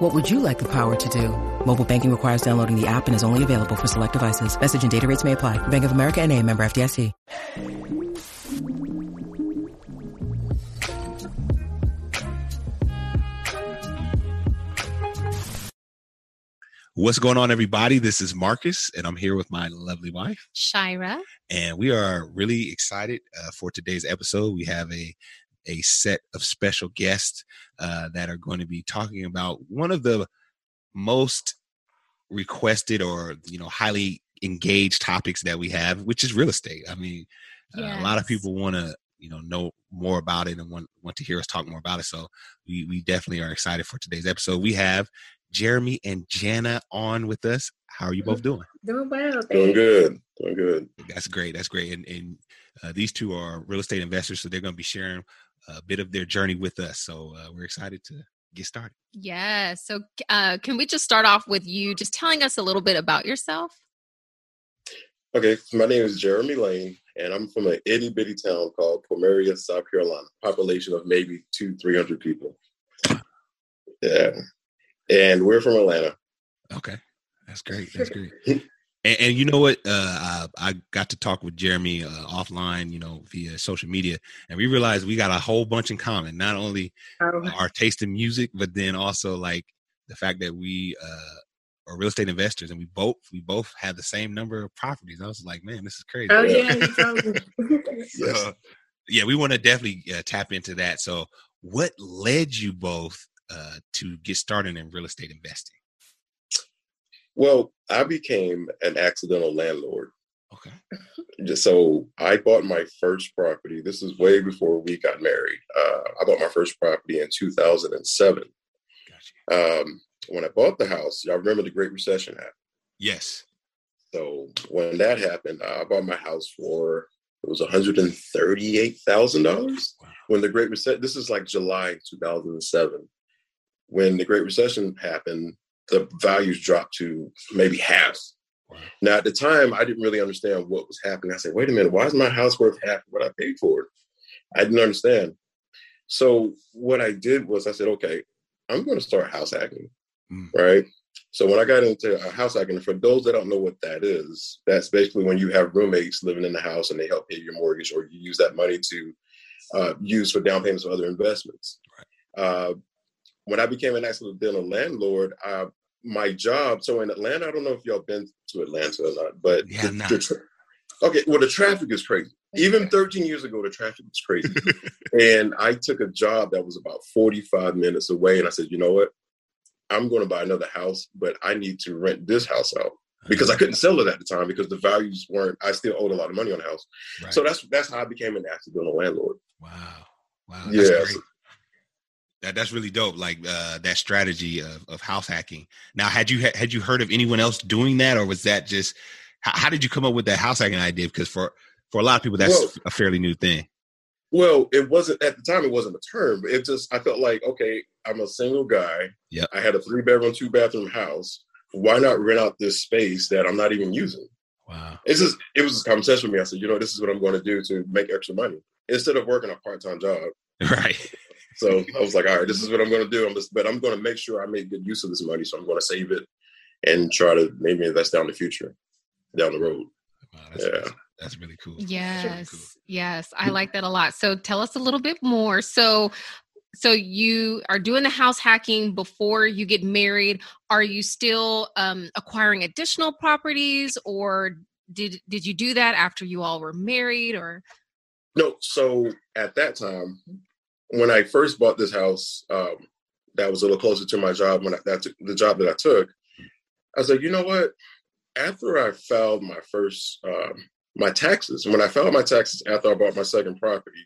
What would you like the power to do? Mobile banking requires downloading the app and is only available for select devices. Message and data rates may apply. Bank of America and a member FDIC. What's going on, everybody? This is Marcus, and I'm here with my lovely wife, Shira. And we are really excited uh, for today's episode. We have a a set of special guests uh, that are going to be talking about one of the most requested or you know highly engaged topics that we have, which is real estate. I mean, yes. uh, a lot of people want to you know know more about it and want want to hear us talk more about it. So we we definitely are excited for today's episode. We have Jeremy and Jana on with us. How are you both doing? Doing well. Doing good. Doing good. That's great. That's great. And and uh, these two are real estate investors, so they're going to be sharing a bit of their journey with us. So uh, we're excited to get started. Yeah. So uh, can we just start off with you just telling us a little bit about yourself? Okay, my name is Jeremy Lane, and I'm from an itty bitty town called Plumeria, South Carolina. Population of maybe two, three hundred people. Yeah, and we're from Atlanta. Okay, that's great. That's great. And, and, you know what? Uh, I, I, got to talk with Jeremy uh, offline, you know, via social media, and we realized we got a whole bunch in common. Not only oh. our taste in music, but then also like the fact that we uh, are real estate investors, and we both we both have the same number of properties. I was like, man, this is crazy. Oh yeah, so, yeah, we want to definitely uh, tap into that. So, what led you both uh, to get started in real estate investing? Well, I became an accidental landlord. Okay. So I bought my first property. This is way before we got married. Uh, I bought my first property in 2007. Gotcha. Um, when I bought the house, y'all remember the Great Recession happened? Yes. So when that happened, I bought my house for it was one hundred and thirty-eight thousand dollars. When the Great Recession, this is like July 2007. When the Great Recession happened, the values dropped to maybe half. Wow. Now, at the time, I didn't really understand what was happening. I said, wait a minute, why is my house worth half what I paid for it? I didn't understand. So, what I did was I said, okay, I'm going to start house hacking, mm. right? So, when I got into house hacking, for those that don't know what that is, that's basically when you have roommates living in the house and they help pay your mortgage, or you use that money to uh, use for down payments or other investments. Right. Uh, when I became an accidental landlord, I my job. So in Atlanta, I don't know if y'all been to Atlanta or not, but yeah, the, the tra- okay, well the traffic is crazy. Even 13 years ago, the traffic was crazy. and I took a job that was about 45 minutes away, and I said, you know what? I'm going to buy another house, but I need to rent this house out because I couldn't sell it at the time because the values weren't. I still owed a lot of money on the house, right. so that's that's how I became an accidental landlord. Wow, wow, that's yeah. Great. That that's really dope. Like uh, that strategy of, of house hacking. Now, had you had you heard of anyone else doing that, or was that just how, how did you come up with that house hacking idea? Because for for a lot of people, that's well, a fairly new thing. Well, it wasn't at the time. It wasn't a term. But it just I felt like okay, I'm a single guy. Yeah. I had a three bedroom, two bathroom house. Why not rent out this space that I'm not even using? Wow. It's just it was a conversation with me. I said, you know, this is what I'm going to do to make extra money instead of working a part time job. Right. So I was like, all right, this is what I'm going to do. I'm just, but I'm going to make sure I make good use of this money. So I'm going to save it and try to maybe invest down the future, down the road. Wow, that's, yeah. That's really cool. Yes. Really cool. Yes. I like that a lot. So tell us a little bit more. So, so you are doing the house hacking before you get married. Are you still um, acquiring additional properties or did, did you do that after you all were married or? No. So at that time, when I first bought this house, um, that was a little closer to my job when I, that took, the job that I took. I was like, you know what? After I filed my first um, my taxes, when I filed my taxes after I bought my second property,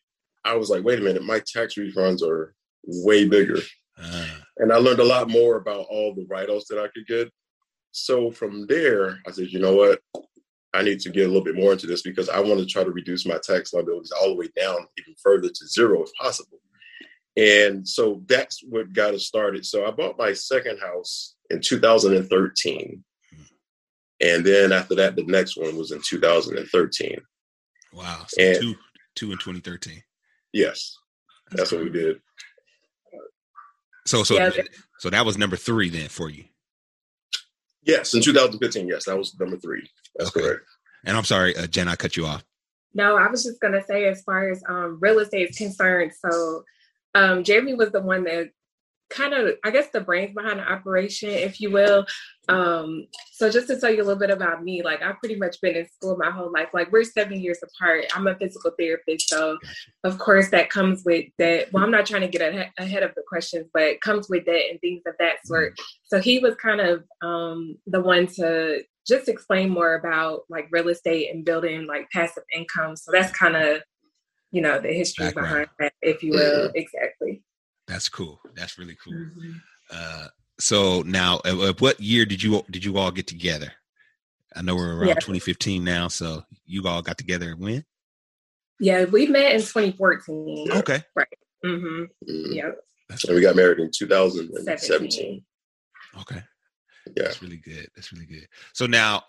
I was like, wait a minute, my tax refunds are way bigger, uh. and I learned a lot more about all the write-offs that I could get. So from there, I said, you know what? I need to get a little bit more into this because I want to try to reduce my tax liabilities all the way down even further to zero if possible. And so that's what got us started. So I bought my second house in 2013. And then after that, the next one was in 2013. Wow. So and, two, two in 2013. Yes. That's, that's what we did. So, so, yeah. so that was number three then for you. Yes, in 2015. Yes, that was number three. That's okay. correct. And I'm sorry, uh, Jen, I cut you off. No, I was just gonna say, as far as um, real estate is concerned, so um, Jeremy was the one that kind of, I guess, the brains behind the operation, if you will. Um, so just to tell you a little bit about me, like I've pretty much been in school my whole life. Like we're seven years apart. I'm a physical therapist, so of course that comes with that. Well, I'm not trying to get ahead, of the questions, but it comes with that and things of that sort. Mm-hmm. So he was kind of um, the one to just explain more about like real estate and building like passive income. So that's kind of you know the history Background. behind that, if you will. Mm-hmm. Exactly. That's cool. That's really cool. Mm-hmm. Uh, so now, uh, what year did you did you all get together? I know we're around yeah. 2015 now, so you all got together when? Yeah, we met in 2014. Okay, right. Mm-hmm. mm-hmm. Yeah. And we got married in 2017. 17. Okay. Yeah. That's really good. That's really good. So now,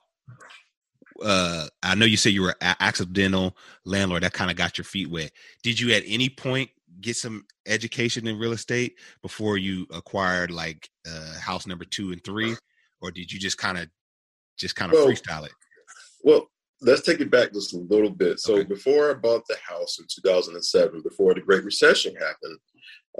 uh, I know you said you were an accidental landlord that kind of got your feet wet. Did you at any point get some education in real estate before you acquired like uh, house number two and three, or did you just kind of just kind of well, freestyle it? Well, let's take it back just a little bit. So okay. before I bought the house in 2007, before the Great Recession happened,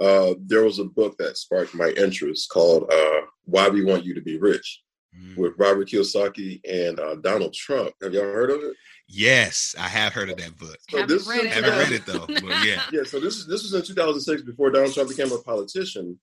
uh, there was a book that sparked my interest called uh, "Why We Want You to Be Rich." Mm. With Robert Kiyosaki and uh, Donald Trump. Have y'all heard of it? Yes, I have heard of that book. So haven't read it. Haven't read it though. yeah. Yeah. So this is this was in 2006 before Donald Trump became a politician.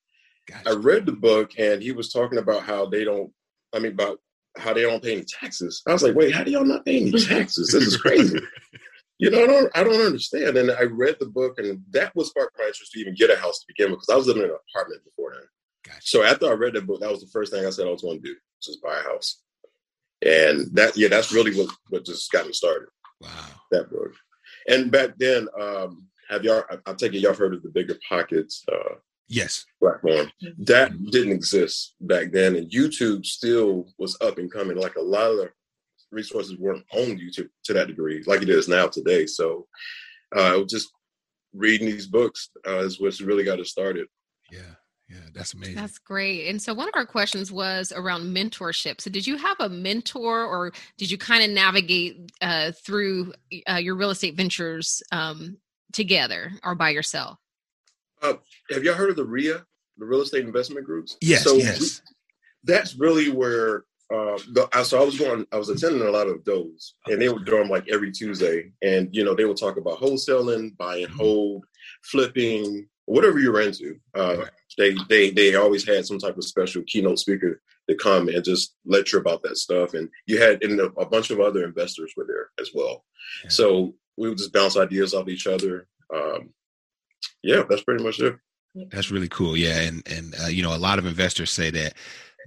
Gotcha. I read the book and he was talking about how they don't. I mean, about how they don't pay any taxes. I was like, wait, how do y'all not pay any taxes? This is crazy. you know, I don't, I don't understand. And I read the book, and that was sparked my interest to even get a house to begin with, because I was living in an apartment before then. Gotcha. So after I read that book, that was the first thing I said I was going to do, just buy a house and that yeah, that's really what what just got me started. Wow, that book. And back then, um, have y'all? I, I take it y'all heard of the Bigger Pockets. Uh, yes, platform that didn't exist back then, and YouTube still was up and coming. Like a lot of the resources weren't on YouTube to that degree, like it is now today. So, uh, just reading these books uh, is what's really got us started. Yeah. Yeah, that's amazing. That's great. And so one of our questions was around mentorship. So did you have a mentor or did you kind of navigate uh, through uh, your real estate ventures um, together or by yourself? Uh, have y'all heard of the RIA, the real estate investment groups? Yes, so yes. We, that's really where uh, the, so I was going, I was attending a lot of those, and they would do them like every Tuesday, and you know they would talk about wholesaling, buy and mm-hmm. hold, flipping, whatever you're into. Uh, they they they always had some type of special keynote speaker to come and just lecture about that stuff. And you had and a, bunch of other investors were there as well. Yeah. So we would just bounce ideas off each other. Um, yeah, that's pretty much it. That's really cool. Yeah, and and uh, you know a lot of investors say that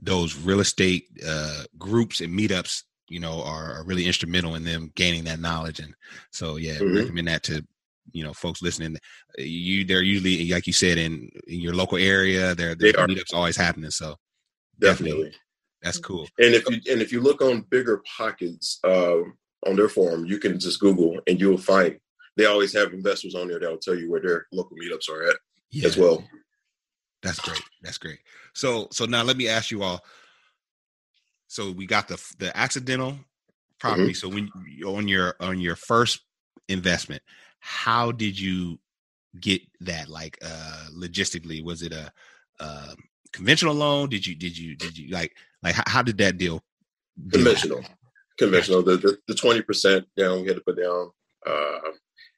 those real estate uh, groups and meetups you know are, are, really instrumental in them gaining that knowledge and so yeah mm-hmm. recommend that to you know folks listening you they're usually like you said in, in your local area there the meetups always happening so definitely, definitely, that's cool. And if you and if you look on bigger pockets uh, on their forum you can just google and you'll find they always have investors on there that'll tell you where their local meetups are at yeah. as well. That's great. That's great. So so now let me ask you all so we got the the accidental property. Mm-hmm. so when on your on your first investment how did you get that like uh logistically? Was it a uh, conventional loan? Did you did you did you like like how, how did that deal conventional. Conventional. The, the, the 20% down we had to put down uh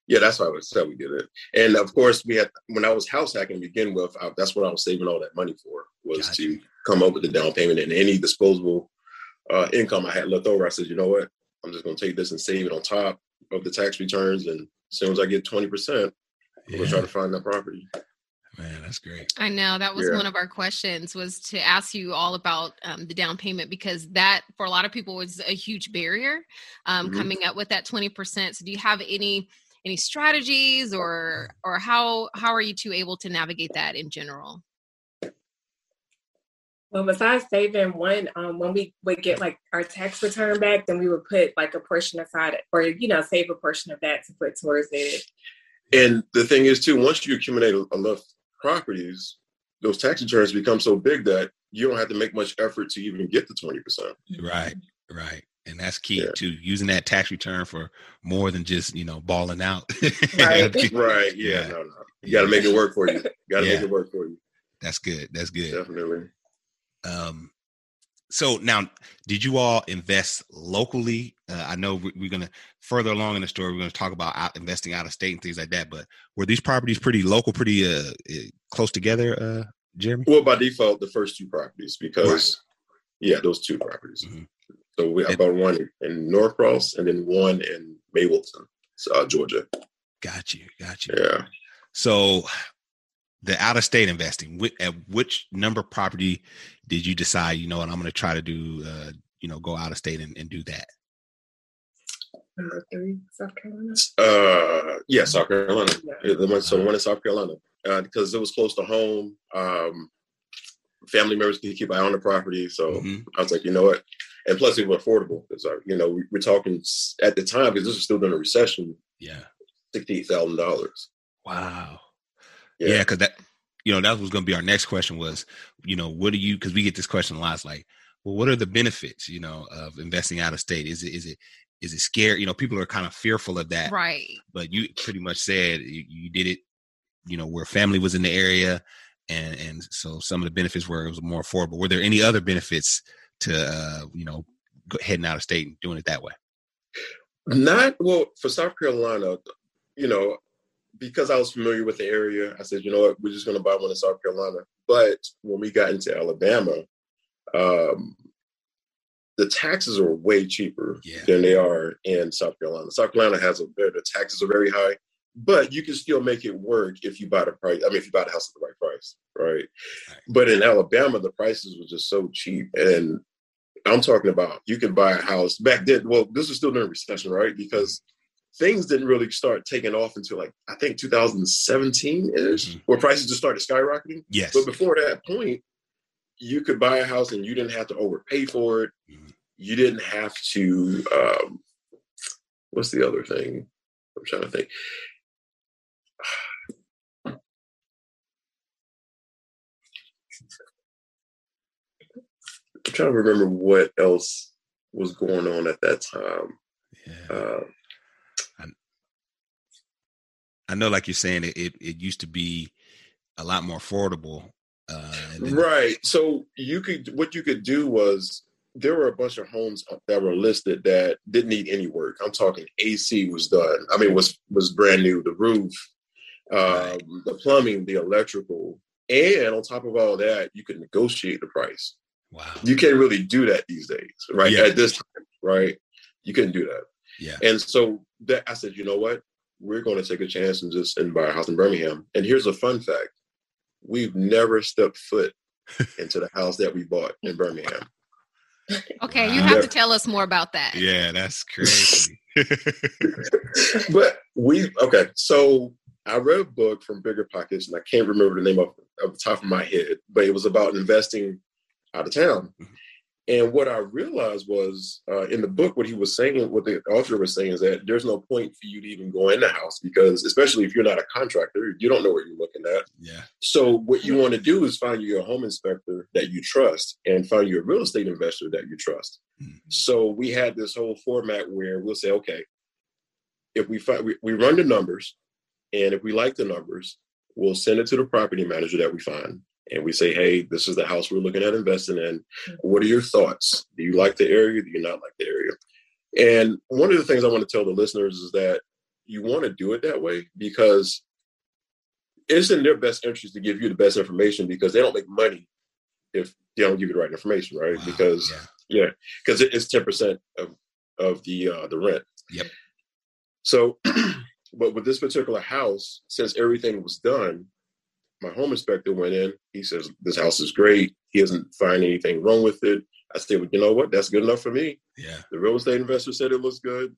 yeah that's how I would say we did it. And of course we had when i was house hacking to begin with I, that's what i was saving all that money for was gotcha. to come up with the down payment and any disposable uh income i had left over i said you know what? I'm just going to take this and save it on top of the tax returns and as soon as I get 20%, I'm yeah. gonna try to find that property. Man, that's great. I know that was Yeah. one of our questions was to ask you all about um, the down payment because that for a lot of people was a huge barrier um, Mhm. coming up with that 20%. So do you have any any strategies or or how how are you two able to navigate that in general? Well, besides saving one, um, when we would get like our tax return back, then we would put like a portion aside or, you know, save a portion of that to put towards it. And the thing is, too, once you accumulate enough properties, those tax returns become so big that you don't have to make much effort to even get the twenty percent. Right, right. And that's key Yeah. to using that tax return for more than just, you know, balling out. Right. Right? Yeah. Yeah. No, no. You got to make it work for you. Got to Yeah. make it work for you. That's good. That's good. Definitely. Um, so now, did you all invest locally? Uh, I know we- we're going to further along in the story. We're going to talk about out, investing out of state and things like that. But were these properties pretty local, pretty uh, close together, uh, Jeremy? Well, by default, the first two properties because, yeah, those two properties. Mhm. So we And- bought one in Norcross and then one in Mableton, uh, Georgia. Got you. Got you. Yeah. So the out of state investing, whi- at which number property did you decide, you know, and I'm going to try to do, uh, you know, go out of state and, and do that? Number three, South Carolina. Uh, yeah, South Carolina. Yeah. Yeah, The one, so the one in South Carolina uh, because it was close to home. Um, family members could keep eye on the property, so Mhm. I was like, you know what? And plus, it was affordable because you know we, we're talking at the time because this was still during a recession, Yeah. sixty eight thousand dollars. Wow. Yeah. Yeah, because that you know that was going to be our next question was you know what do you because we get this question a lot. It's like, well, what are the benefits you know of investing out of state? Is it is it is it scary? You know, people are kind of fearful of that. Right. But you pretty much said you, you did it. You know, where family was in the area, and and so some of the benefits were it was more affordable. Were there any other benefits to uh, you know heading out of state and doing it that way? Not well for South Carolina, you know, because I was familiar with the area. I said, you know what, we're just going to buy one in South Carolina. But when we got into Alabama, um, the taxes are way cheaper Yeah. than they are in South Carolina. South Carolina has a the taxes are very high, but you can still make it work if you buy the price. I mean, if you buy the house at the right price, right? Right. But in Alabama, the prices were just so cheap, and I'm talking about you could buy a house back then. Well, this was still during recession, right? Because things didn't really start taking off until like I think 2017 ish, Mhm. where prices just started skyrocketing. Yes. But before that point, you could buy a house and you didn't have to overpay for it. Mhm. You didn't have to. Um, what's the other thing? I'm trying to think. I'm trying to remember what else was going on at that time. Yeah. Uh, I know, like you're saying, it, it, it used to be a lot more affordable. Uh, Right. So you could what you could do was there were a bunch of homes that were listed that didn't need any work. I'm talking AC was done. I mean was was brand new. The roof, um, Right. the plumbing, the electrical, and on top of all that, you could negotiate the price. Wow. You can't really do that these days, right? Yeah. At this time, right? You couldn't do that. Yeah. And so that I said, you know what? We're going to take a chance and just and buy a house in Birmingham. And here's a fun fact: we've never stepped foot into the house that we bought in Birmingham. Okay, you Wow. have to tell us more about that. Yeah, that's crazy. but we okay. So I read a book from Bigger Pockets, and I can't remember the name of of the top of my head, but it was about investing out of town. Mm-hmm. And what I realized was uh, in the book, what he was saying, what the author was saying is that there's no point for you to even go in the house because, especially if you're not a contractor, you don't know what you're looking at. yeah. So what you want to do is find you a home inspector that you trust and find you a real estate investor that you trust. Mhm. So we had this whole format where we'll say, okay, if we find we, we run the numbers, and if we like the numbers, we'll send it to the property manager that we find, and we say, hey, this is the house we're looking at investing in. What are your thoughts? Do you like the area? Do you not like the area? And one of the things I want to tell the listeners is that you want to do it that way because it's in their best interest to give you the best information because they don't make money if they don't give you the right information, right? Wow. Because yeah. yeah, because it, it's ten percent of of the uh, the rent. Yep. So, but with this particular house, since everything was done, my home inspector went in. He says this house is great. He doesn't find anything wrong with it. I said, well, you know what? That's good enough for me. Yeah. The real estate investor said it looks good.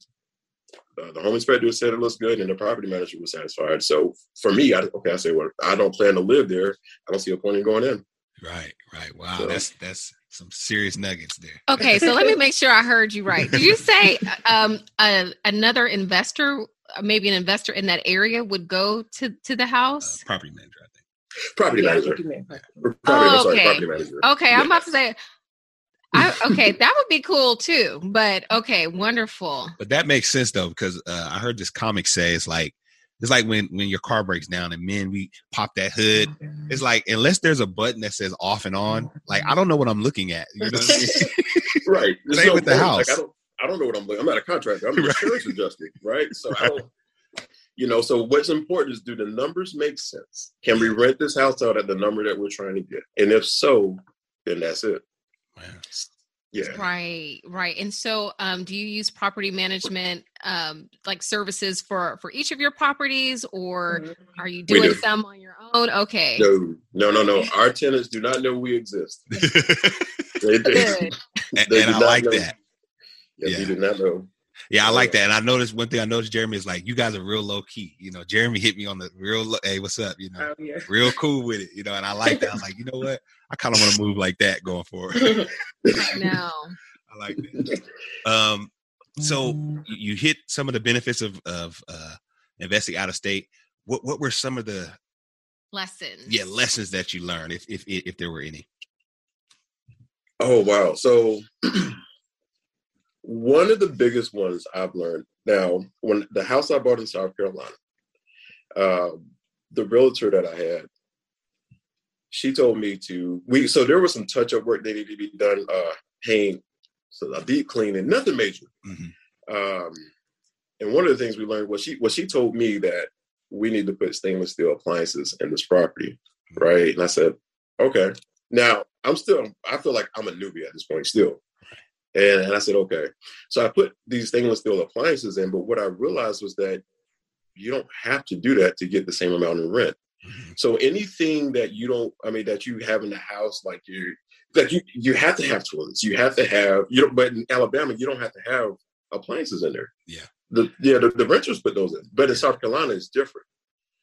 Uh, the home inspector said it looks good, and the property manager was satisfied. So for me, I, okay, I say, well, I don't plan to live there. I don't see a point in going in. Right, right. Wow, so, that's that's some serious nuggets there. Okay, so let me make sure I heard you right. Did you say um, uh, another investor, maybe an investor in that area, would go to to the house? Uh, property manager, I think. Property yeah, manager. Property, oh, okay. Sorry, property manager. Okay, yeah. I'm about to say. I, okay, that would be cool too. But okay, wonderful. But that makes sense though, because uh, I heard this comic say it's like it's like when when your car breaks down and men we pop that hood. Oh, it's like unless there's a button that says off and on, like I don't know what I'm looking at. You know I mean? right. Same no with the house. Like, I don't I don't know what I'm looking. I'm not a contractor. I'm an right. insurance adjuster, right? So I don't. You know, so what's important is do the numbers make sense? Can we rent this house out at the number that we're trying to get? And if so, then that's it. Yeah. Right, right. And so um do you use property management um like services for for each of your properties or mm-hmm. are you doing do. some on your own? Okay. No, no, no, no. Our tenants do not know we exist. they, they, and, they and I like know. that. Yeah, yeah, they do not know. Yeah, I like that. And I noticed one thing I noticed, Jeremy, is like you guys are real low key. You know, Jeremy hit me on the real low, hey, what's up? You know, oh, yeah. real cool with it. You know, and I like that. I was like, you know what? I kind of want to move like that going forward. no. I like that. Um, so you hit some of the benefits of of uh, investing out of state. What what were some of the lessons? Yeah, lessons that you learned, if if if there were any. Oh wow! So one of the biggest ones I've learned now, when the house I bought in South Carolina, uh, the realtor that I had, she told me to we. So there was some touch up work that needed to be done, uh, paint, so a deep cleaning, nothing major. Mm-hmm. Um, and one of the things we learned was she was she told me that we need to put stainless steel appliances in this property, mm-hmm. right? And I said, okay. Now I'm still I feel like I'm a newbie at this point still. And, and I said, okay. So I put these stainless steel appliances in, but what I realized was that you don't have to do that to get the same amount in rent. Mm-hmm. So anything that you don't, I mean, that you have in the house, like you, like you, you have to have toilets. You have to have, you know, but in Alabama, you don't have to have appliances in there. Yeah. The, yeah, the, the renters put those in, but in South Carolina, it's different.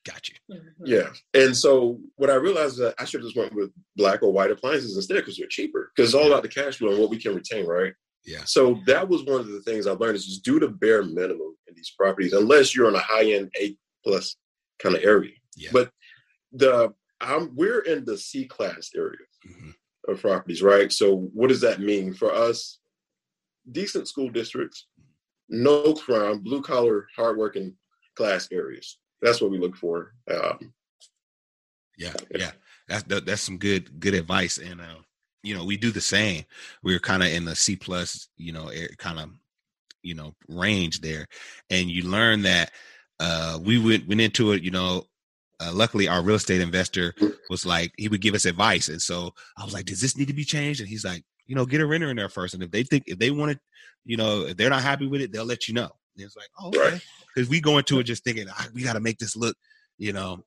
Got you. Mm-hmm. Yeah. And so what I realized is that I should have just went with black or white appliances instead because they're cheaper. Because it's all about the cash flow and what we can retain, right? Yeah. So that was one of the things I learned is just do the bare minimum in these properties, unless you're in a high end A plus kind of area. Yeah. But the I'm we're in the C class area mm-hmm. of properties, right? So what does that mean for us? Decent school districts, no crime, blue collar, hardworking class areas. That's what we look for. Um, yeah, yeah, that's that's some good good advice, and uh, you know we do the same. We're kind of in the C plus, you know, kind of you know range there, and you learn that uh, we went went into it, you know. Uh, luckily, our real estate investor was like he would give us advice, and so I was like, "Does this need to be changed?" And he's like, "You know, get a renter in there first, and if they think if they want to, you know, if they're not happy with it, they'll let you know." And it's like, "Oh, okay," because we go into it just thinking ah, we got to make this look, you know,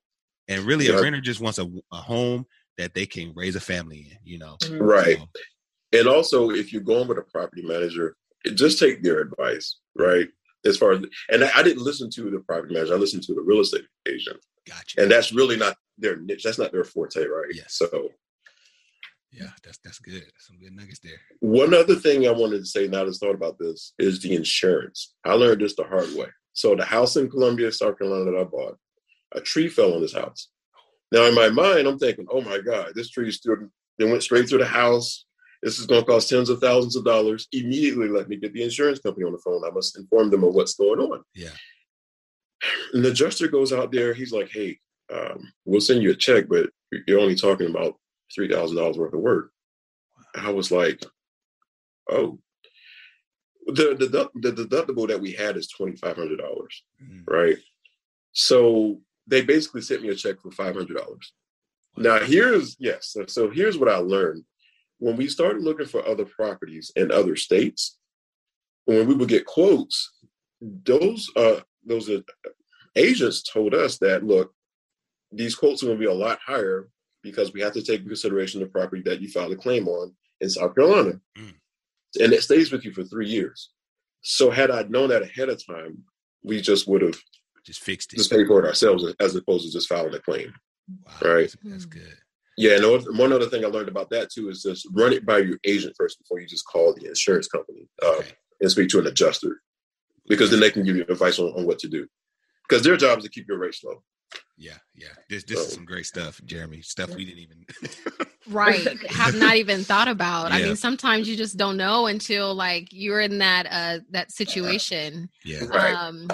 and really yeah. a renter just wants a, a home that they can raise a family in, you know. Mm-hmm. Right. So, and also if you're going with a property manager, just take their advice, right? As far as and I didn't listen to the property manager, I listened to the real estate agent. Gotcha. And that's really not their niche. That's not their forte, right? Yes. So yeah, that's that's good. Some good nuggets there. One other thing I wanted to say now that's thought about this is the insurance. I learned this the hard way. So the house in Columbia, South Carolina that I bought, a tree fell on this house. Now in my mind, I'm thinking, oh my God, this tree stood, they went straight through the house. This is going to cost tens of thousands of dollars. Immediately let me get the insurance company on the phone. I must inform them of what's going on. Yeah. And the adjuster goes out there. He's like, hey, um, we'll send you a check, but you're only talking about $3,000 worth of work. I was like, oh, the, the, the deductible that we had is $2,500, mm-hmm. right? So they basically sent me a check for five hundred dollars. Now here's yes, so, so here's what I learned when we started looking for other properties in other states. When we would get quotes, those uh those uh, agents told us that look, these quotes are going to be a lot higher because we have to take into consideration the property that you filed a claim on in South Carolina. Mm. And it stays with you for three years. So had I known that ahead of time, we just would have just fixed it. Just paid for it ourselves as opposed to just filing a claim. Wow, right. That's, good. Yeah, and one other thing I learned about that too is just run it by your agent first before you just call the insurance company uh, okay. and speak to an adjuster, because then they can give you advice on, on what to do. Because their job is to keep your rates low. Yeah, yeah. This this so, is some great stuff, Jeremy. Stuff we didn't even right have not even thought about. Yeah. I mean, sometimes you just don't know until like you're in that uh that situation. Yeah. Right. Um,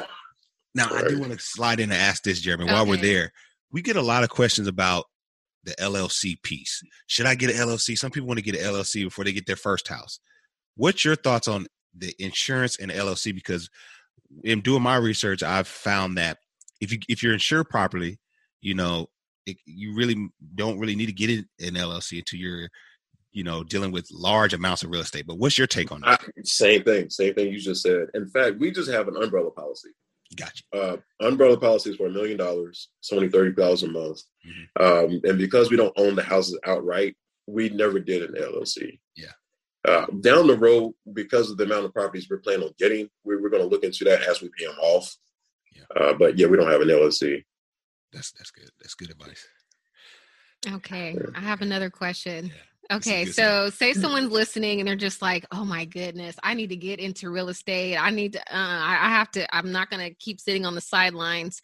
now right. I do want to slide in and ask this, Jeremy, while okay. we're there. We get a lot of questions about the LLC piece. Should I get an LLC? Some people want to get an LLC before they get their first house. What's your thoughts on the insurance and LLC? Because in doing my research, I've found that if you if you're insured properly, you know, it, you really don't really need to get an LLC until you're, you know, dealing with large amounts of real estate. But what's your take on that? I, same thing, same thing you just said. In fact, we just have an umbrella policy. Gotcha. Uh, umbrella policy is for a million dollars. It's only thirty thousand a month, mm-hmm. um, and because we don't own the houses outright, we never did an LLC. Yeah. Uh, down the road, because of the amount of properties we're planning on getting, we, are going to look into that as we pay them off. Yeah. Uh, but yeah, we don't have an LLC. That's that's good. That's good advice. Okay, I have another question. Yeah. Okay, so say someone's listening and they're just like, "Oh my goodness, I need to get into real estate. I need to. Uh, I have to. I'm not going to keep sitting on the sidelines."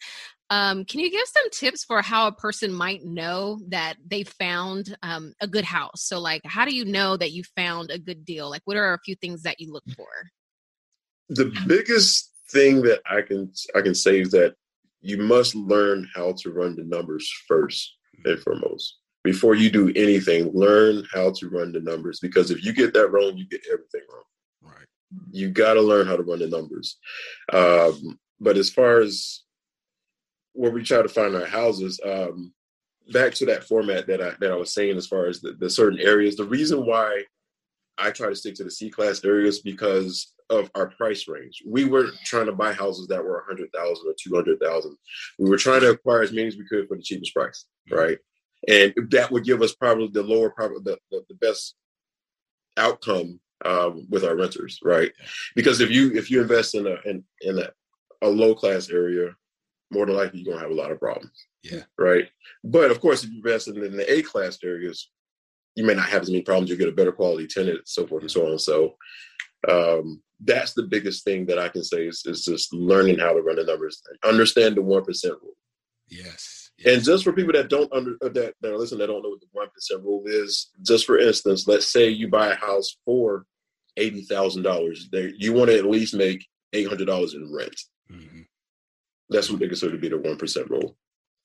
Um, can you give some tips for how a person might know that they found um, a good house? So, like, how do you know that you found a good deal? Like, what are a few things that you look for? The biggest thing that I can I can say is that you must learn how to run the numbers first and foremost. Before you do anything, learn how to run the numbers because if you get that wrong, you get everything wrong. Right. You got to learn how to run the numbers. Um, but as far as where we try to find our houses, um, back to that format that I that I was saying, as far as the, the certain areas, the reason why I try to stick to the C class areas because of our price range. We were trying to buy houses that were 100,000 or 200,000. We were trying to acquire as many as we could for the cheapest price, right? And that would give us probably the lower, probably the, the, the best outcome um, with our renters, right? Because if you if you invest in a in, in a, a low class area, more than likely you're gonna have a lot of problems. Yeah. Right. But of course, if you invest in, in the A class areas, you may not have as many problems. You'll get a better quality tenant, so forth and so on. So um, that's the biggest thing that I can say is, is just learning how to run the numbers, understand the one percent rule. Yes, yes. And just for people that don't under uh, that that are listening that don't know what the one percent rule is, just for instance, let's say you buy a house for eighty thousand dollars, There, you want to at least make eight hundred dollars in rent. Mm-hmm. That's what they consider to be the one percent rule.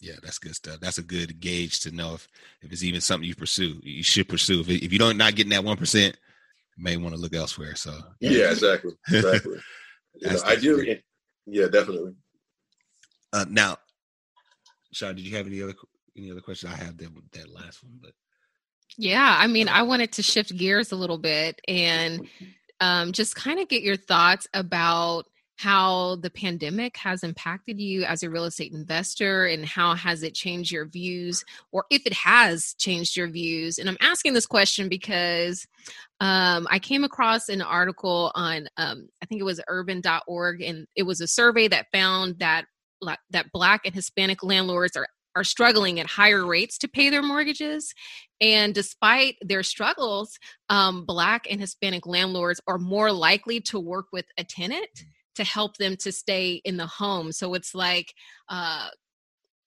Yeah, that's good stuff. That's a good gauge to know if, if it's even something you pursue. You should pursue. If, if you don't not getting that one percent, may want to look elsewhere. So yeah, exactly, exactly. you know, ideally, yeah, definitely. Uh, now, Sean, did you have any other any other questions? I have that that last one, but yeah, I mean, I wanted to shift gears a little bit and um, just kind of get your thoughts about how the pandemic has impacted you as a real estate investor and how has it changed your views or if it has changed your views and i'm asking this question because um, i came across an article on um, i think it was urban.org and it was a survey that found that that black and hispanic landlords are are struggling at higher rates to pay their mortgages. And despite their struggles, um, Black and Hispanic landlords are more likely to work with a tenant to help them to stay in the home. So it's like uh,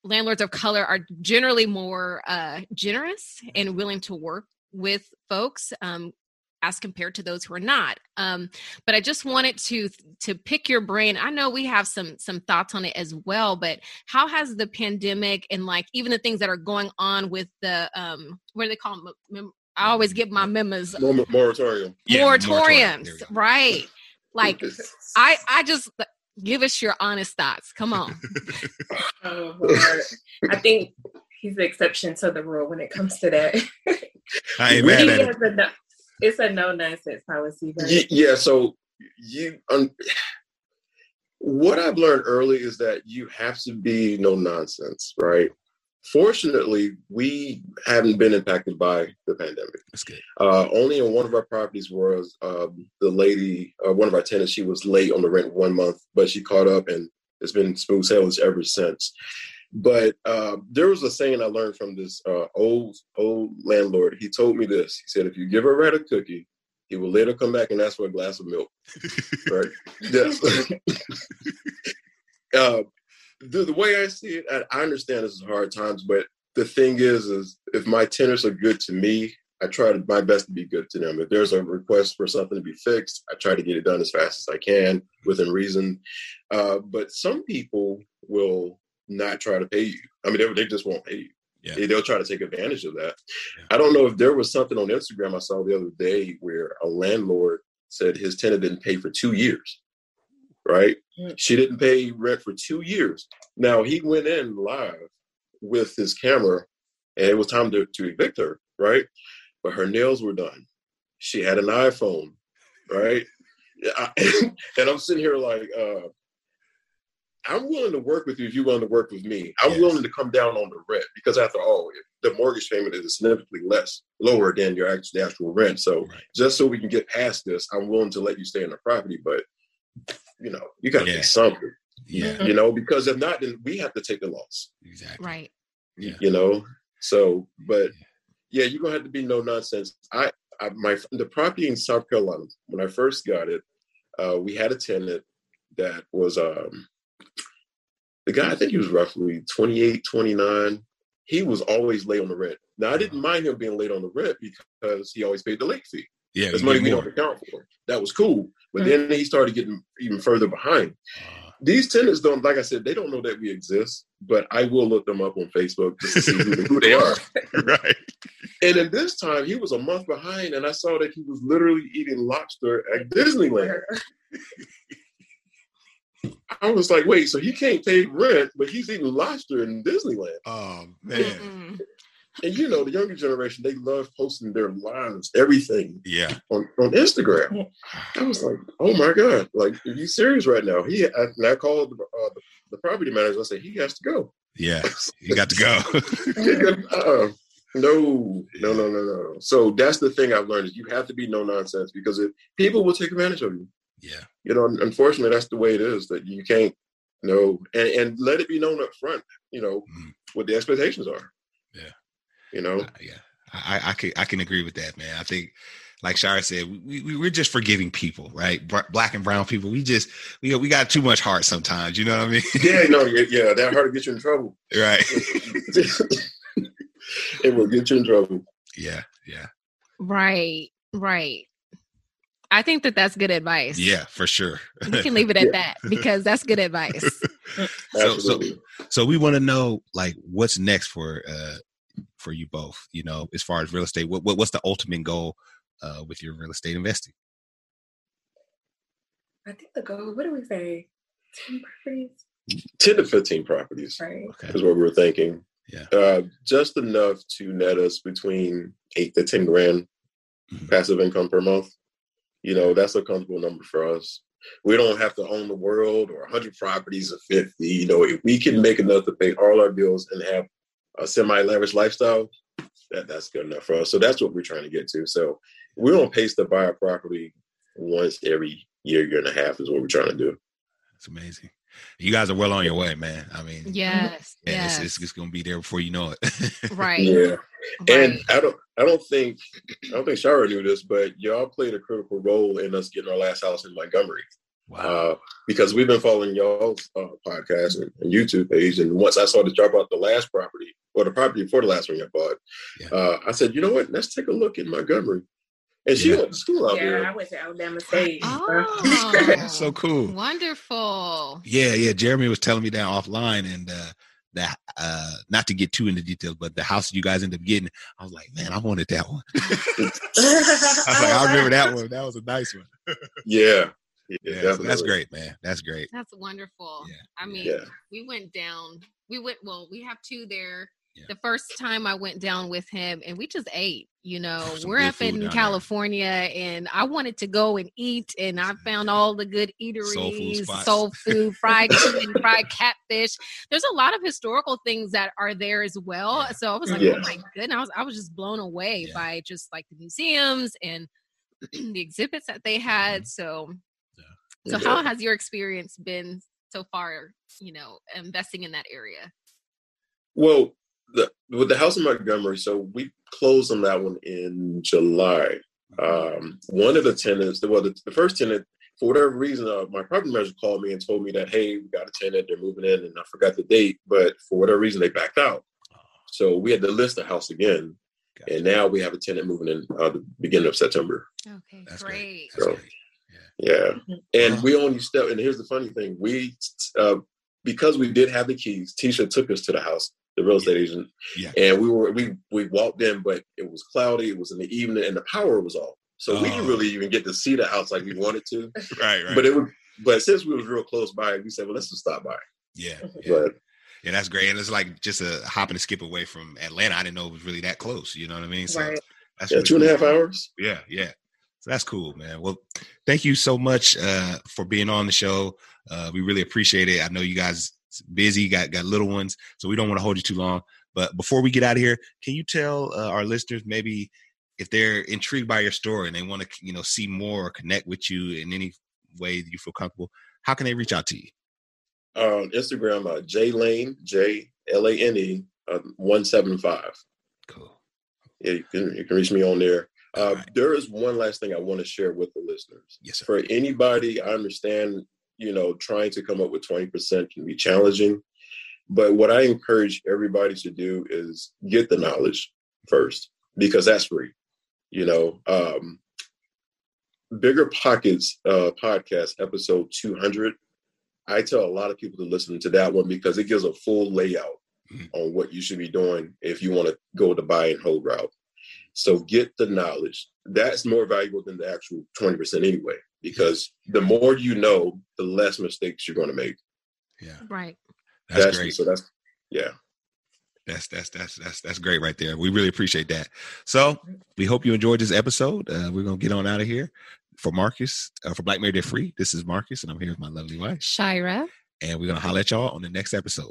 landlords of color are generally more uh, generous and willing to work with folks um, as compared to those who are not. Um, but I just wanted to to pick your brain. I know we have some some thoughts on it as well. But how has the pandemic and like even the things that are going on with the um, what do they call them? I always get my memos. Moratorium. Yeah, Moratoriums, moratorium. right? Like I I just give us your honest thoughts. Come on. oh Lord. I think he's the exception to the rule when it comes to that. I ain't mad at it. No, it's a no nonsense policy. Right? Yeah, so you um, what I've learned early is that you have to be no nonsense, right? Fortunately, we haven't been impacted by the pandemic. That's good. Uh, only on one of our properties was um, the lady, uh, one of our tenants, she was late on the rent one month, but she caught up and it's been smooth sailing ever since. But uh, there was a saying I learned from this uh, old old landlord. He told me this. He said, "If you give a rat a cookie, he will later come back and ask for a glass of milk." right? yes. the, the way I see it, I, I understand this is hard times, but the thing is, is if my tenants are good to me, I try to, my best to be good to them. If there's a request for something to be fixed, I try to get it done as fast as I can within reason. Uh, but some people will not try to pay you. I mean, they, they just won't pay you. Yeah. They, will try to take advantage of that. Yeah. I don't know if there was something on Instagram I saw the other day where a landlord said his tenant didn't pay for two years. Right? Mm. She didn't pay rent for two years. Now he went in live with his camera and it was time to, to evict her, right? But her nails were done. She had an iPhone, right? I, and I'm sitting here like, uh, I'm willing to work with you if you're willing to work with me. I'm Yes. willing to come down on the rent because after all, the mortgage payment is significantly less, lower than your actual, the actual rent. So Right. just so we can get past this, I'm willing to let you stay in the property, but you know, you got to Yeah. do something, Yeah, you know, because if not, then we have to take the loss, exactly. Right. Yeah. you know. So, but yeah, you're gonna have to be no nonsense. I, I my the property in South Carolina when I first got it, uh, we had a tenant that was um the guy. I think he was roughly 28, 29. He was always late on the rent. Now I didn't mind him being late on the rent because he always paid the late fee. Yeah, That's money we more. don't account for. That was cool. But Mhm. then he started getting even further behind. Uh, These tenants don't, like I said, they don't know that we exist. But I will look them up on Facebook just to see who, who they are. right. And then this time he was a month behind, and I saw that he was literally eating lobster at Disneyland. I was like, wait, so he can't pay rent, but he's eating lobster in Disneyland. Oh man. Mm-mm. And you know, the younger generation, they love posting their lives, everything Yeah. on, on Instagram. I was like, oh my God, like, are you serious right now? He I, and I called the, uh, the, the property manager. I said, he has to go. Yeah. You got to go. uh, no, no, no, no, no. So that's the thing I've learned is you have to be no nonsense because if people will take advantage of you. yeah. You know, unfortunately, that's the way it is. That you can't know and, and let it be known up front. You know Mhm. what the expectations are. Yeah. You know. Uh, yeah. I, I can I can agree with that, man. I think, like Shara said, we, we we're just forgiving people, right? Black and brown people. We just we got, we got too much heart sometimes. You know what I mean? Yeah, no, yeah, yeah, that hard to get you in trouble. right. it will get you in trouble. Yeah. Yeah. Right. Right. I think that that's good advice. Yeah. For sure. We can leave it at Yeah. that because that's good advice. So- so- Absolutely. so we want to know like what's next for uh for you both you know as far as real estate what, what what's the ultimate goal uh with your real estate investing I think the goal, what do we say? 10 properties? 10 to 15 properties Right. okay is what we were thinking. Yeah. Uh, just enough to net us between eight to 10 grand Mhm. passive income per month. You know, that's a comfortable number for us. We don't have to own the world or 100 properties or 50. You know, if we can make enough to pay all our bills and have a semi lavish lifestyle, that, that's good enough for us. So that's what we're trying to get to. So we're on pace to buy a property once every year, year and a half is what we're trying to do. it's amazing you guys are well on your way man i mean Yes. and yes. it's, it's, it's gonna be there before you know it right. Yeah. And I don't I don't think I don't think Shara knew this, but y'all played a critical role in us getting our last house in Montgomery. Wow Uh, because we've been following y'all's uh, podcast and, and YouTube page, and once I saw that y'all bought the last property or the property before the last one you bought, Yeah. uh, I said, you know what? Let's take a look in Montgomery. And she Yeah. went to school out Yeah, there. I went to Alabama State. Oh, That's so cool Wonderful. yeah yeah jeremy was telling me that offline and uh that uh not to get too into details but the house you guys ended up getting i was like man i wanted that one i was like i remember that one that was a nice one yeah, yeah, yeah so that's great man that's great That's wonderful. Yeah, I mean, Yeah. we went down. We went. Well, we have two there. Yeah. The first time I went down with him and we just ate, you know, Some we're up food down in there. California and I wanted to go and eat and I found all the good eateries, spots. soul food, fried chicken, fried catfish. There's a lot of historical things that are there as well. Yeah. So I was like, Yes. oh my goodness, I was, I was just blown away Yeah. by just like the museums and the exhibits that they had. So Mm-hmm. So Yeah. how has your experience been so far, you know, investing in that area? Well, the, with the house in Montgomery, so we closed on that one in July. Um, one of the tenants, well, the, the first tenant, for whatever reason, uh, my property manager called me and told me that, hey, we got a tenant, they're moving in, and I forgot the date, but for whatever reason, they backed out. So we had to list the house again, Gotcha. and now we have a tenant moving in uh, the beginning of September. Okay, That's great. great. That's So- great. Yeah, and we only step. And here's the funny thing: we, uh, because we did have the keys, Tisha took us to the house, the real estate agent, Yeah. and we were we we walked in, but it was cloudy. It was in the evening, and the power was off, so we didn't Oh. really even get to see the house like we wanted to. Right, right. But it was, but since we was real close by, we said, well, let's just stop by. yeah, yeah. But Yeah, that's great. And it's like just a hop and a skip away from Atlanta. I didn't know it was really that close. You know what I mean? So Right. that's yeah, really two and a half hours. Yeah, yeah. So that's cool, man. Well, thank you so much uh, for being on the show. Uh, we really appreciate it. I know you guys busy, got got little ones, so we don't want to hold you too long. But before we get out of here, can you tell uh, our listeners maybe if they're intrigued by your story and they want to, you know, see more or connect with you in any way that you feel comfortable, how can they reach out to you? On Instagram, uh, J Lane J L A N E uh, one seven five. Cool. Yeah, you can you can reach me on there. Uh, right. There is one last thing I want to share with the listeners. Yes, sir. For anybody, I understand, you know, trying to come up with 20% can be challenging. But what I encourage everybody to do is get the knowledge first, because that's free. You know, um, Bigger Pockets uh, podcast, episode 200. I tell a lot of people to listen to that one because it gives a full layout Mhm. on what you should be doing if you want to go the buy and hold route. So get the knowledge. That's more valuable than the actual 20% anyway, because the more you know, the less mistakes you're going to make. Yeah, Right. that's great. So that's, yeah. That's that's that's that's that's great right there. We really appreciate that. So we hope you enjoyed this episode. Uh, we're gonna get on out of here. For Marcus, uh, for Black Married They're Free, this is Marcus, and I'm here with my lovely wife. Shira. And we're gonna holler at y'all on the next episode.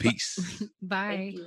Peace. Bye. Thank you.